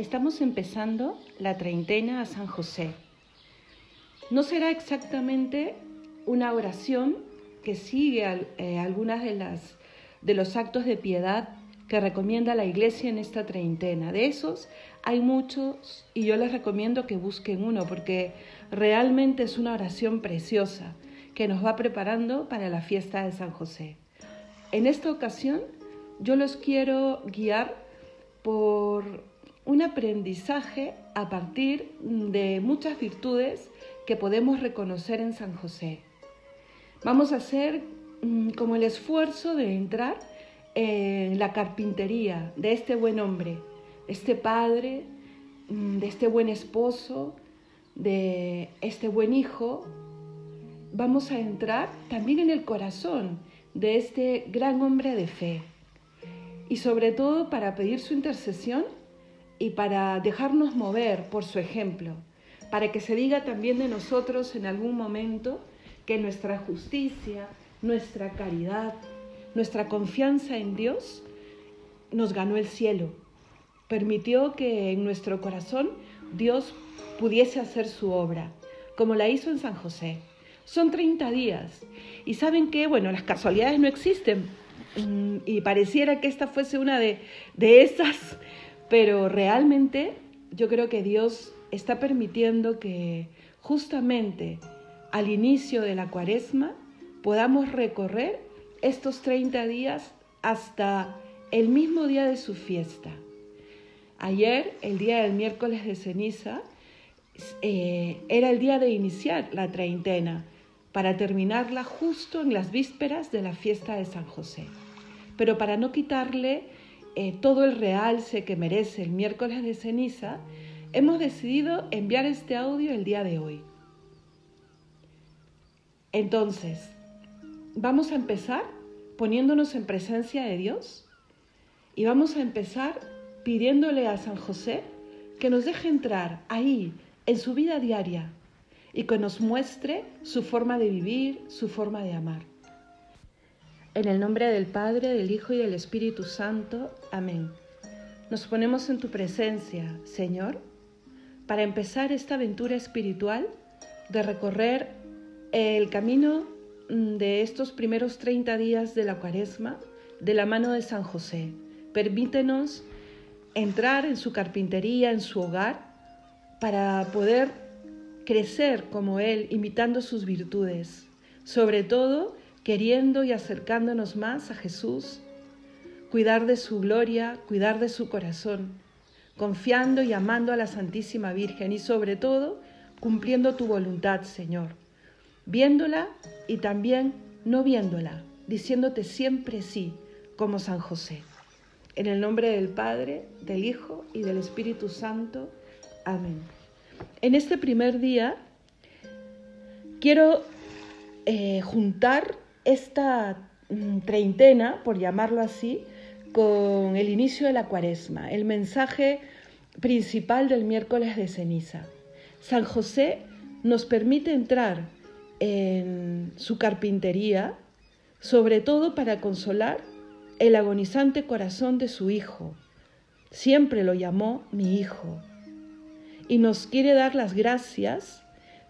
estamos empezando la treintena a San José. No será exactamente una oración que sigue eh, algunas de, las, de los actos de piedad que recomienda la Iglesia en esta treintena. De esos hay muchos y yo les recomiendo que busquen uno porque realmente es una oración preciosa que nos va preparando para la fiesta de San José. En esta ocasión yo los quiero guiar por un aprendizaje a partir de muchas virtudes que podemos reconocer en San José. Vamos a hacer mm, como el esfuerzo de entrar en la carpintería de este buen hombre, de este padre, mm, de este buen esposo, de este buen hijo. Vamos a entrar también en el corazón de este gran hombre de fe y sobre todo para pedir su intercesión y para dejarnos mover por su ejemplo, para que se diga también de nosotros en algún momento que nuestra justicia, nuestra caridad, nuestra confianza en Dios nos ganó el cielo, permitió que en nuestro corazón Dios pudiese hacer su obra, como la hizo en San José. Son 30 días. Y saben que, bueno, las casualidades no existen. Mm, y pareciera que esta fuese una de, de esas, pero realmente yo creo que Dios está permitiendo que justamente al inicio de la cuaresma podamos recorrer estos 30 días hasta el mismo día de su fiesta. Ayer, el día del miércoles de ceniza, eh, era el día de iniciar la treintena para terminarla justo en las vísperas de la fiesta de San José. Pero para no quitarle eh, todo el realce que merece el miércoles de ceniza, hemos decidido enviar este audio el día de hoy. Entonces, vamos a empezar poniéndonos en presencia de Dios y vamos a empezar pidiéndole a San José que nos deje entrar ahí, en su vida diaria, y que nos muestre su forma de vivir, su forma de amar. En el nombre del Padre, del Hijo y del Espíritu Santo. Amén. Nos ponemos en tu presencia, Señor, para empezar esta aventura espiritual de recorrer el camino mm, de estos primeros 30 días de la cuaresma de la mano de San José. Permítenos entrar en su carpintería, en su hogar, para poder crecer como Él, imitando sus virtudes, sobre todo queriendo y acercándonos más a Jesús, cuidar de su gloria, cuidar de su corazón, confiando y amando a la Santísima Virgen y sobre todo cumpliendo tu voluntad, Señor, viéndola y también no viéndola, diciéndote siempre sí, como San José. En el nombre del Padre, del Hijo y del Espíritu Santo. Amén. En este primer día quiero eh, juntar esta mm, treintena, por llamarlo así, con el inicio de la cuaresma, el mensaje principal del miércoles de ceniza. San José nos permite entrar en su carpintería, sobre todo para consolar el agonizante corazón de su hijo. Siempre lo llamó mi hijo. Y nos quiere dar las gracias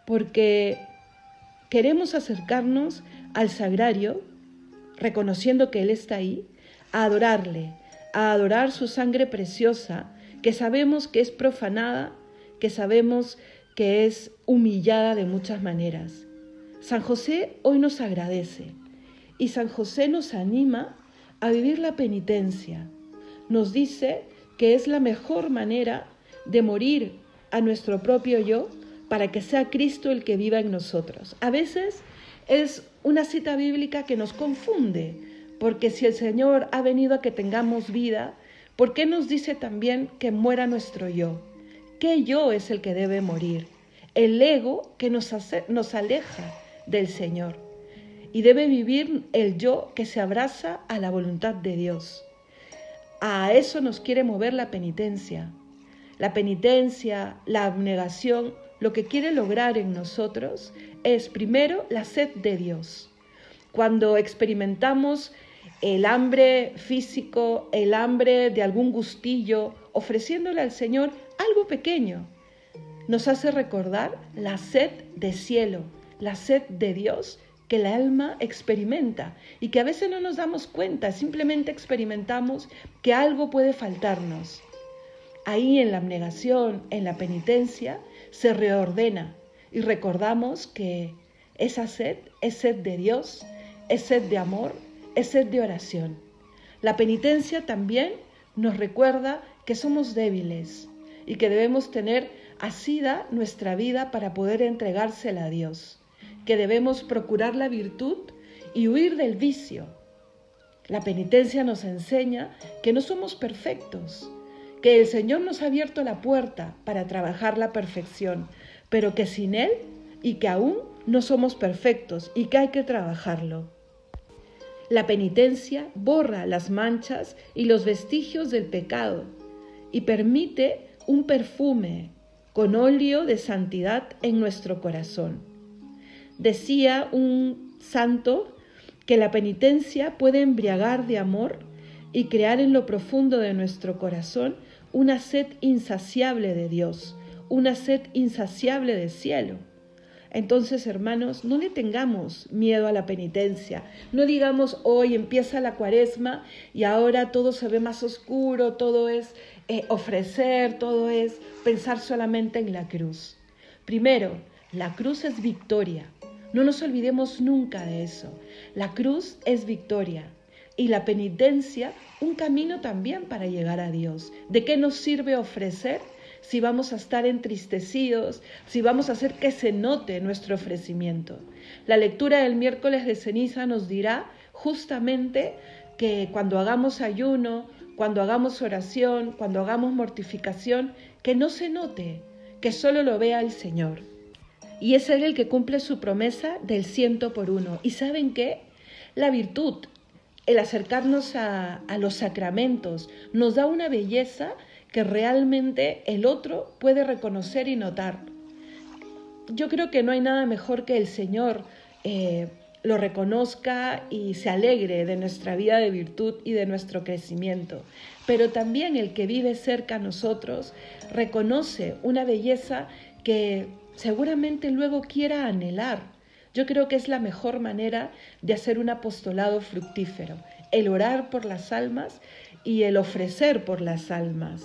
porque queremos acercarnos al sagrario, reconociendo que Él está ahí, a adorarle, a adorar su sangre preciosa, que sabemos que es profanada, que sabemos que es humillada de muchas maneras. San José hoy nos agradece y San José nos anima a vivir la penitencia. Nos dice que es la mejor manera de morir a nuestro propio yo para que sea Cristo el que viva en nosotros. A veces es una cita bíblica que nos confunde, porque si el Señor ha venido a que tengamos vida, ¿por qué nos dice también que muera nuestro yo? ¿Qué yo es el que debe morir? El ego que nos, nos aleja del Señor. Y debe vivir el yo que se abraza a la voluntad de Dios. A eso nos quiere mover la penitencia. La penitencia, la abnegación, lo que quiere lograr en nosotros es primero la sed de Dios. Cuando experimentamos el hambre físico, el hambre de algún gustillo, ofreciéndole al Señor algo pequeño, nos hace recordar la sed de cielo, la sed de Dios que la alma experimenta y que a veces no nos damos cuenta, simplemente experimentamos que algo puede faltarnos. Ahí en la abnegación, en la penitencia, se reordena y recordamos que esa sed es sed de Dios, es sed de amor, es sed de oración. La penitencia también nos recuerda que somos débiles y que debemos tener asida nuestra vida para poder entregársela a Dios, que debemos procurar la virtud y huir del vicio. La penitencia nos enseña que no somos perfectos, que el Señor nos ha abierto la puerta para trabajar la perfección, pero que sin Él y que aún no somos perfectos y que hay que trabajarlo. La penitencia borra las manchas y los vestigios del pecado y permite un perfume con óleo de santidad en nuestro corazón. Decía un santo que la penitencia puede embriagar de amor y crear en lo profundo de nuestro corazón una sed insaciable de Dios, una sed insaciable de cielo. Entonces, hermanos, no le tengamos miedo a la penitencia. No digamos, hoy empieza la cuaresma y ahora todo se ve más oscuro, todo es eh, ofrecer, todo es pensar solamente en la cruz. Primero, la cruz es victoria. No nos olvidemos nunca de eso. La cruz es victoria y la penitencia un camino también para llegar a Dios. ¿De qué nos sirve ofrecer? si vamos a estar entristecidos, si vamos a hacer que se note nuestro ofrecimiento. La lectura del miércoles de ceniza nos dirá justamente que cuando hagamos ayuno, cuando hagamos oración, cuando hagamos mortificación, que no se note, que solo lo vea el Señor. Y es Él el que cumple su promesa del ciento por uno. ¿Y saben qué? La virtud, el acercarnos a, los sacramentos, nos da una belleza que realmente el otro puede reconocer y notar. Yo creo que no hay nada mejor que el Señor eh, lo reconozca y se alegre de nuestra vida de virtud y de nuestro crecimiento. Pero también el que vive cerca a nosotros reconoce una belleza que seguramente luego quiera anhelar. Yo creo que es la mejor manera de hacer un apostolado fructífero, el orar por las almas y el ofrecer por las almas.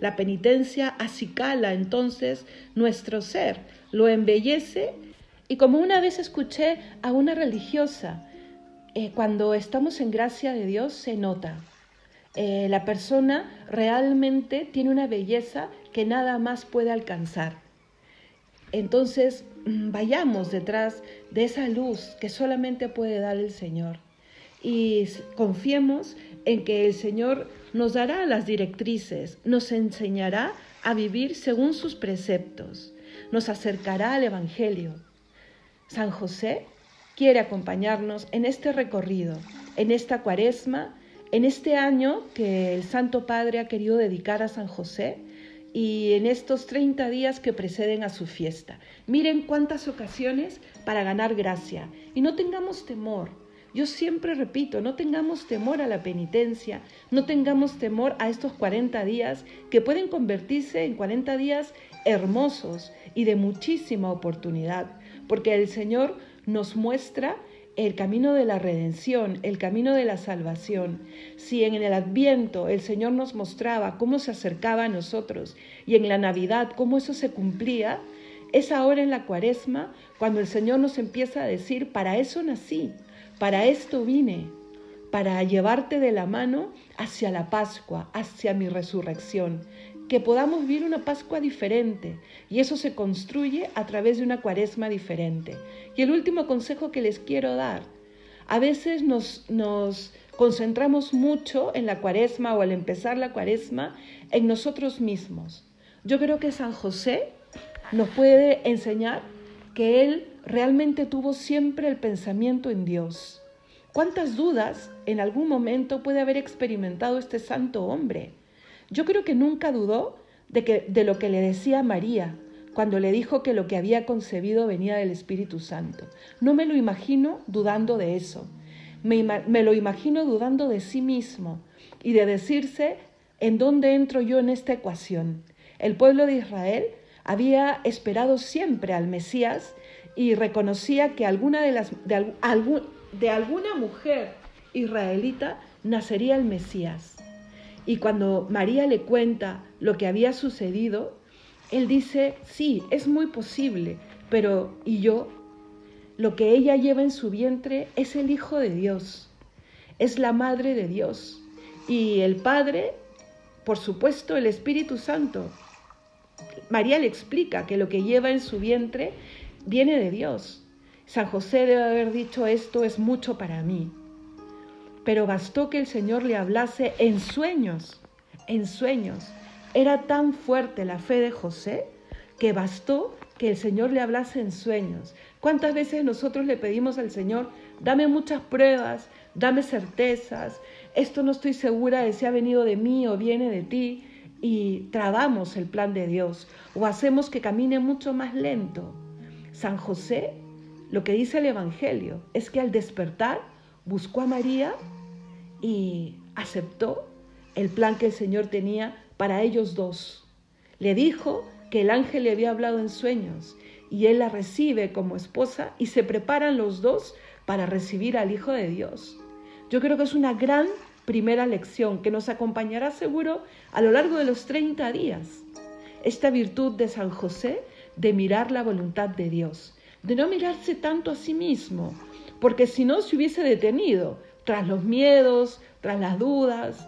La penitencia acicala entonces nuestro ser, lo embellece y como una vez escuché a una religiosa, eh, cuando estamos en gracia de Dios se nota. Eh, la persona realmente tiene una belleza que nada más puede alcanzar. Entonces, mm, vayamos detrás de esa luz que solamente puede dar el Señor y confiemos en que el Señor nos dará las directrices, nos enseñará a vivir según sus preceptos, nos acercará al Evangelio. San José quiere acompañarnos en este recorrido, en esta cuaresma, en este año que el Santo Padre ha querido dedicar a San José y en estos 30 días que preceden a su fiesta. Miren cuántas ocasiones para ganar gracia y no tengamos temor yo siempre repito, no tengamos temor a la penitencia, no tengamos temor a estos 40 días que pueden convertirse en 40 días hermosos y de muchísima oportunidad, porque el Señor nos muestra el camino de la redención, el camino de la salvación. Si en el adviento el Señor nos mostraba cómo se acercaba a nosotros y en la Navidad cómo eso se cumplía, es ahora en la cuaresma cuando el Señor nos empieza a decir, para eso nací, para esto vine, para llevarte de la mano hacia la Pascua, hacia mi resurrección, que podamos vivir una Pascua diferente y eso se construye a través de una cuaresma diferente. Y el último consejo que les quiero dar, a veces nos, nos concentramos mucho en la cuaresma o al empezar la cuaresma en nosotros mismos. Yo creo que San José nos puede enseñar que él realmente tuvo siempre el pensamiento en Dios. ¿Cuántas dudas en algún momento puede haber experimentado este santo hombre? Yo creo que nunca dudó de, que, de lo que le decía María cuando le dijo que lo que había concebido venía del Espíritu Santo. No me lo imagino dudando de eso. me, lo imagino dudando de sí mismo y de decirse, ¿en dónde entro yo en esta ecuación? El pueblo de Israel había esperado siempre al Mesías y reconocía que alguna de, las, de, alguna mujer israelita nacería el Mesías. Y cuando María le cuenta lo que había sucedido, él dice, sí, es muy posible, pero ¿y yo? Lo que ella lleva en su vientre es el Hijo de Dios, es la Madre de Dios. Y el Padre, por supuesto, el Espíritu Santo. María le explica que lo que lleva en su vientre viene de Dios. San José debe haber dicho esto es mucho para mí. Pero bastó que el Señor le hablase en sueños, en sueños. Era tan fuerte la fe de José que bastó que el Señor le hablase en sueños. ¿Cuántas veces nosotros le pedimos al Señor, dame muchas pruebas, dame certezas, esto no estoy segura de si ha venido de mí o viene de ti? Y trabamos el plan de Dios o hacemos que camine mucho más lento. San José, lo que dice el Evangelio, es que al despertar buscó a María y aceptó el plan que el Señor tenía para ellos dos. Le dijo que el ángel le había hablado en sueños y él la recibe como esposa y se preparan los dos para recibir al Hijo de Dios. Yo creo que es una gran primera lección que nos acompañará seguro a lo largo de los 30 días. Esta virtud de San José de mirar la voluntad de Dios, de no mirarse tanto a sí mismo, porque si no se hubiese detenido tras los miedos, tras las dudas,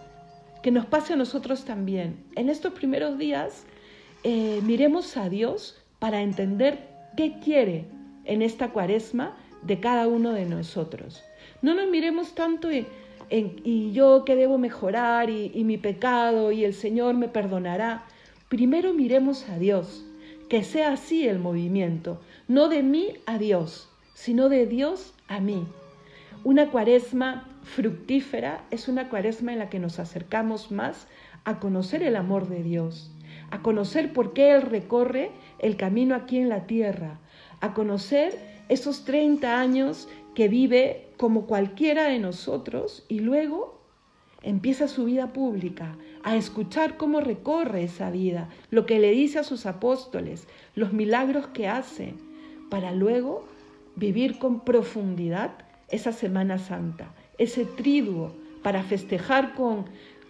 que nos pase a nosotros también. En estos primeros días eh, miremos a Dios para entender qué quiere en esta cuaresma de cada uno de nosotros. No nos miremos tanto en, y yo que debo mejorar y mi pecado y el Señor me perdonará. Primero miremos a Dios, que sea así el movimiento, no de mí a Dios, sino de Dios a mí. Una cuaresma fructífera es una cuaresma en la que nos acercamos más a conocer el amor de Dios, a conocer por qué Él recorre el camino aquí en la tierra, a conocer esos 30 años que vive como cualquiera de nosotros y luego empieza su vida pública, a escuchar cómo recorre esa vida, lo que le dice a sus apóstoles, los milagros que hace, para luego vivir con profundidad esa Semana Santa, ese triduo, para festejar con,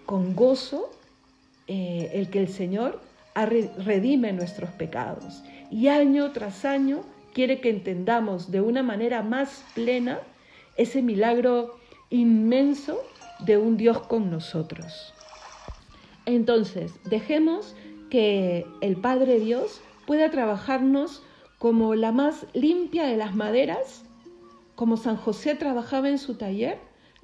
con gozo eh, el que el Señor redime nuestros pecados. Y año tras año quiere que entendamos de una manera más plena ese milagro inmenso de un Dios con nosotros. Entonces, dejemos que el Padre Dios pueda trabajarnos como la más limpia de las maderas, como San José trabajaba en su taller,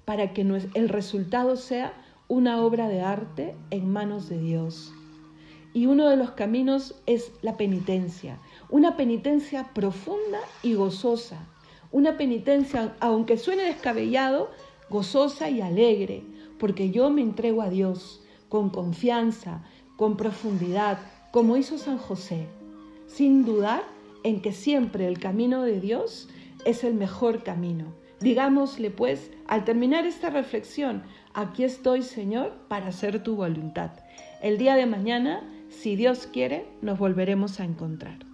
para que el resultado sea una obra de arte en manos de Dios. Y uno de los caminos es la penitencia, una penitencia profunda y gozosa, una penitencia, aunque suene descabellado, gozosa y alegre, porque yo me entrego a Dios con confianza, con profundidad, como hizo San José, sin dudar en que siempre el camino de Dios es el mejor camino. Digámosle pues, al terminar esta reflexión, aquí estoy Señor para hacer tu voluntad. El día de mañana si Dios quiere, nos volveremos a encontrar.